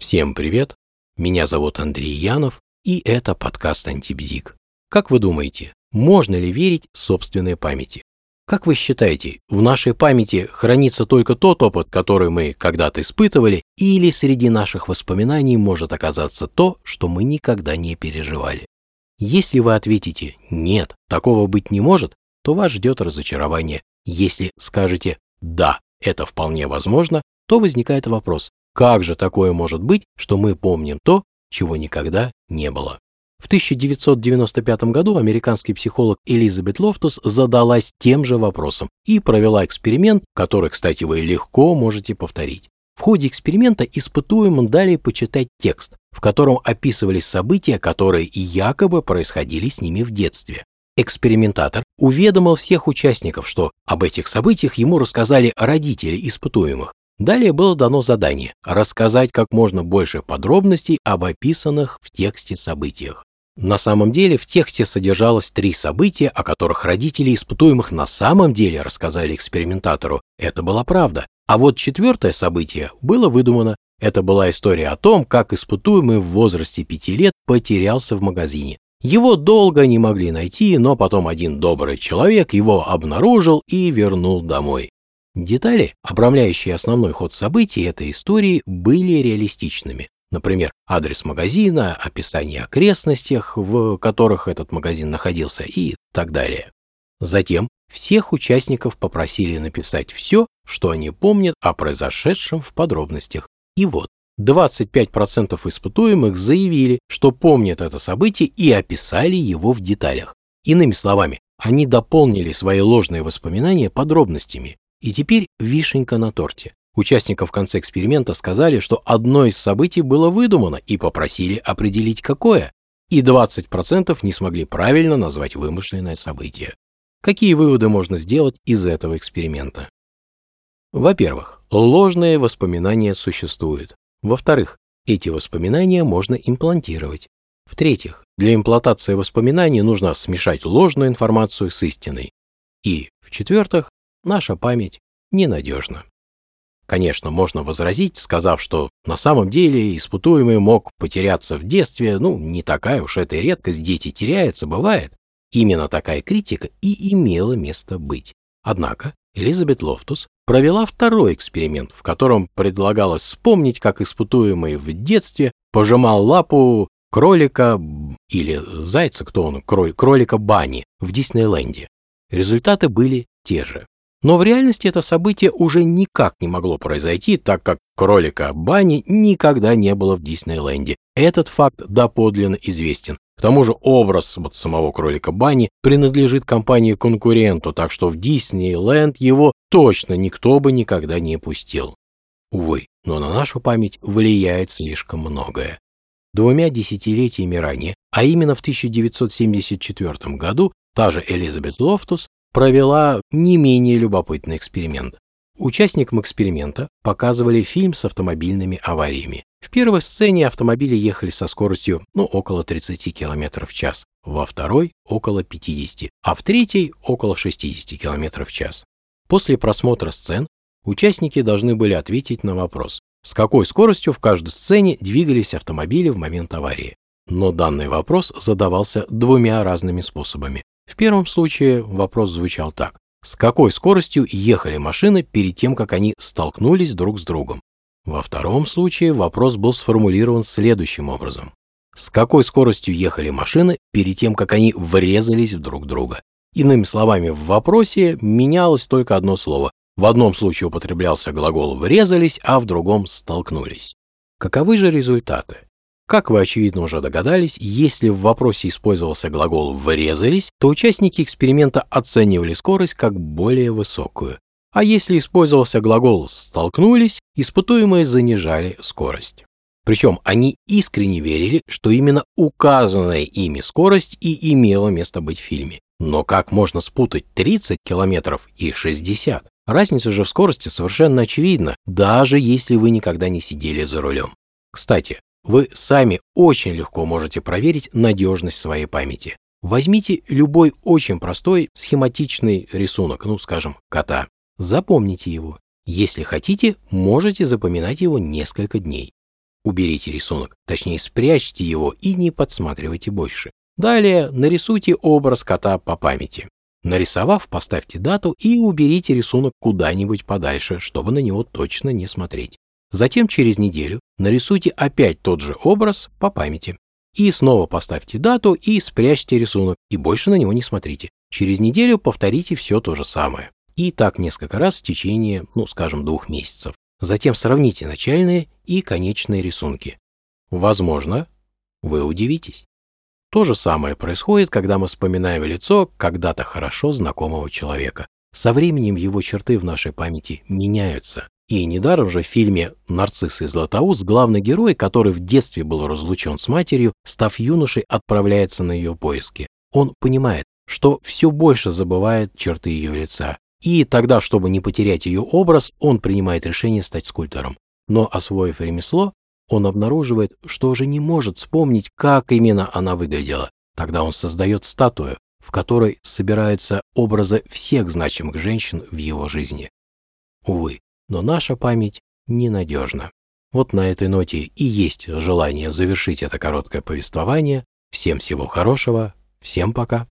Всем привет! Меня зовут Андрей Янов, и это подкаст Антибзик. Как вы думаете, можно ли верить собственной памяти? Как вы считаете, в нашей памяти хранится только тот опыт, который мы когда-то испытывали, или среди наших воспоминаний может оказаться то, что мы никогда не переживали? Если вы ответите «нет, такого быть не может», то вас ждет разочарование. Если скажете «да, это вполне возможно», то возникает вопрос, как же такое может быть, что мы помним то, чего никогда не было? В 1995 году американский психолог Элизабет Лофтус задалась тем же вопросом и провела эксперимент, который, кстати, вы легко можете повторить. В ходе эксперимента испытуемым дали почитать текст, в котором описывались события, которые якобы происходили с ними в детстве. Экспериментатор уведомил всех участников, что об этих событиях ему рассказали родители испытуемых, Далее было дано задание рассказать как можно больше подробностей об описанных в тексте событиях. На самом деле в тексте содержалось три события, о которых родители испытуемых на самом деле рассказали экспериментатору. Это была правда. А вот четвертое событие было выдумано. Это была история о том, как испытуемый в возрасте пяти лет потерялся в магазине. Его долго не могли найти, но потом один добрый человек его обнаружил и вернул домой. Детали, обрамляющие основной ход событий этой истории, были реалистичными. Например, адрес магазина, описание окрестностях, в которых этот магазин находился и так далее. Затем всех участников попросили написать все, что они помнят о произошедшем в подробностях. И вот, 25% испытуемых заявили, что помнят это событие и описали его в деталях. Иными словами, они дополнили свои ложные воспоминания подробностями, и теперь вишенька на торте. Участникам в конце эксперимента сказали, что одно из событий было выдумано и попросили определить какое. И 20% не смогли правильно назвать вымышленное событие. Какие выводы можно сделать из этого эксперимента? Во-первых, ложные воспоминания существуют. Во-вторых, эти воспоминания можно имплантировать. В-третьих, для имплантации воспоминаний нужно смешать ложную информацию с истиной. И, в-четвертых, наша память ненадежна. Конечно, можно возразить, сказав, что на самом деле испытуемый мог потеряться в детстве, ну, не такая уж это редкость, дети теряются, бывает. Именно такая критика и имела место быть. Однако Элизабет Лофтус провела второй эксперимент, в котором предлагалось вспомнить, как испытуемый в детстве пожимал лапу кролика или зайца, кто он, кроль, кролика Бани в Диснейленде. Результаты были те же. Но в реальности это событие уже никак не могло произойти, так как кролика Бани никогда не было в Диснейленде. Этот факт доподлинно известен. К тому же образ вот самого кролика Бани принадлежит компании-конкуренту, так что в Диснейленд его точно никто бы никогда не пустил. Увы, но на нашу память влияет слишком многое. Двумя десятилетиями ранее, а именно в 1974 году, та же Элизабет Лофтус провела не менее любопытный эксперимент. Участникам эксперимента показывали фильм с автомобильными авариями. В первой сцене автомобили ехали со скоростью ну, около 30 км в час, во второй – около 50, а в третьей – около 60 км в час. После просмотра сцен участники должны были ответить на вопрос, с какой скоростью в каждой сцене двигались автомобили в момент аварии. Но данный вопрос задавался двумя разными способами. В первом случае вопрос звучал так. С какой скоростью ехали машины перед тем, как они столкнулись друг с другом? Во втором случае вопрос был сформулирован следующим образом. С какой скоростью ехали машины перед тем, как они врезались в друг друга? Иными словами, в вопросе менялось только одно слово. В одном случае употреблялся глагол «врезались», а в другом «столкнулись». Каковы же результаты? Как вы, очевидно, уже догадались, если в вопросе использовался глагол «врезались», то участники эксперимента оценивали скорость как более высокую. А если использовался глагол «столкнулись», испытуемые занижали скорость. Причем они искренне верили, что именно указанная ими скорость и имела место быть в фильме. Но как можно спутать 30 километров и 60? Разница же в скорости совершенно очевидна, даже если вы никогда не сидели за рулем. Кстати, вы сами очень легко можете проверить надежность своей памяти. Возьмите любой очень простой схематичный рисунок, ну, скажем, кота. Запомните его. Если хотите, можете запоминать его несколько дней. уберите рисунок, точнее спрячьте его и не подсматривайте больше. Далее нарисуйте образ кота по памяти. Нарисовав, поставьте дату и уберите рисунок куда-нибудь подальше, чтобы на него точно не смотреть. Затем через неделю нарисуйте опять тот же образ по памяти. И снова поставьте дату и спрячьте рисунок, и больше на него не смотрите. Через неделю повторите все то же самое. И так несколько раз в течение, ну, скажем, двух месяцев. Затем сравните начальные и конечные рисунки. Возможно, вы удивитесь. То же самое происходит, когда мы вспоминаем лицо когда-то хорошо знакомого человека. Со временем его черты в нашей памяти меняются. И недаром же в фильме «Нарцисс и Златоуст» главный герой, который в детстве был разлучен с матерью, став юношей, отправляется на ее поиски. Он понимает, что все больше забывает черты ее лица. И тогда, чтобы не потерять ее образ, он принимает решение стать скульптором. Но, освоив ремесло, он обнаруживает, что уже не может вспомнить, как именно она выглядела. Тогда он создает статую, в которой собираются образы всех значимых женщин в его жизни. Увы, но наша память ненадежна. Вот на этой ноте и есть желание завершить это короткое повествование. Всем всего хорошего, всем пока.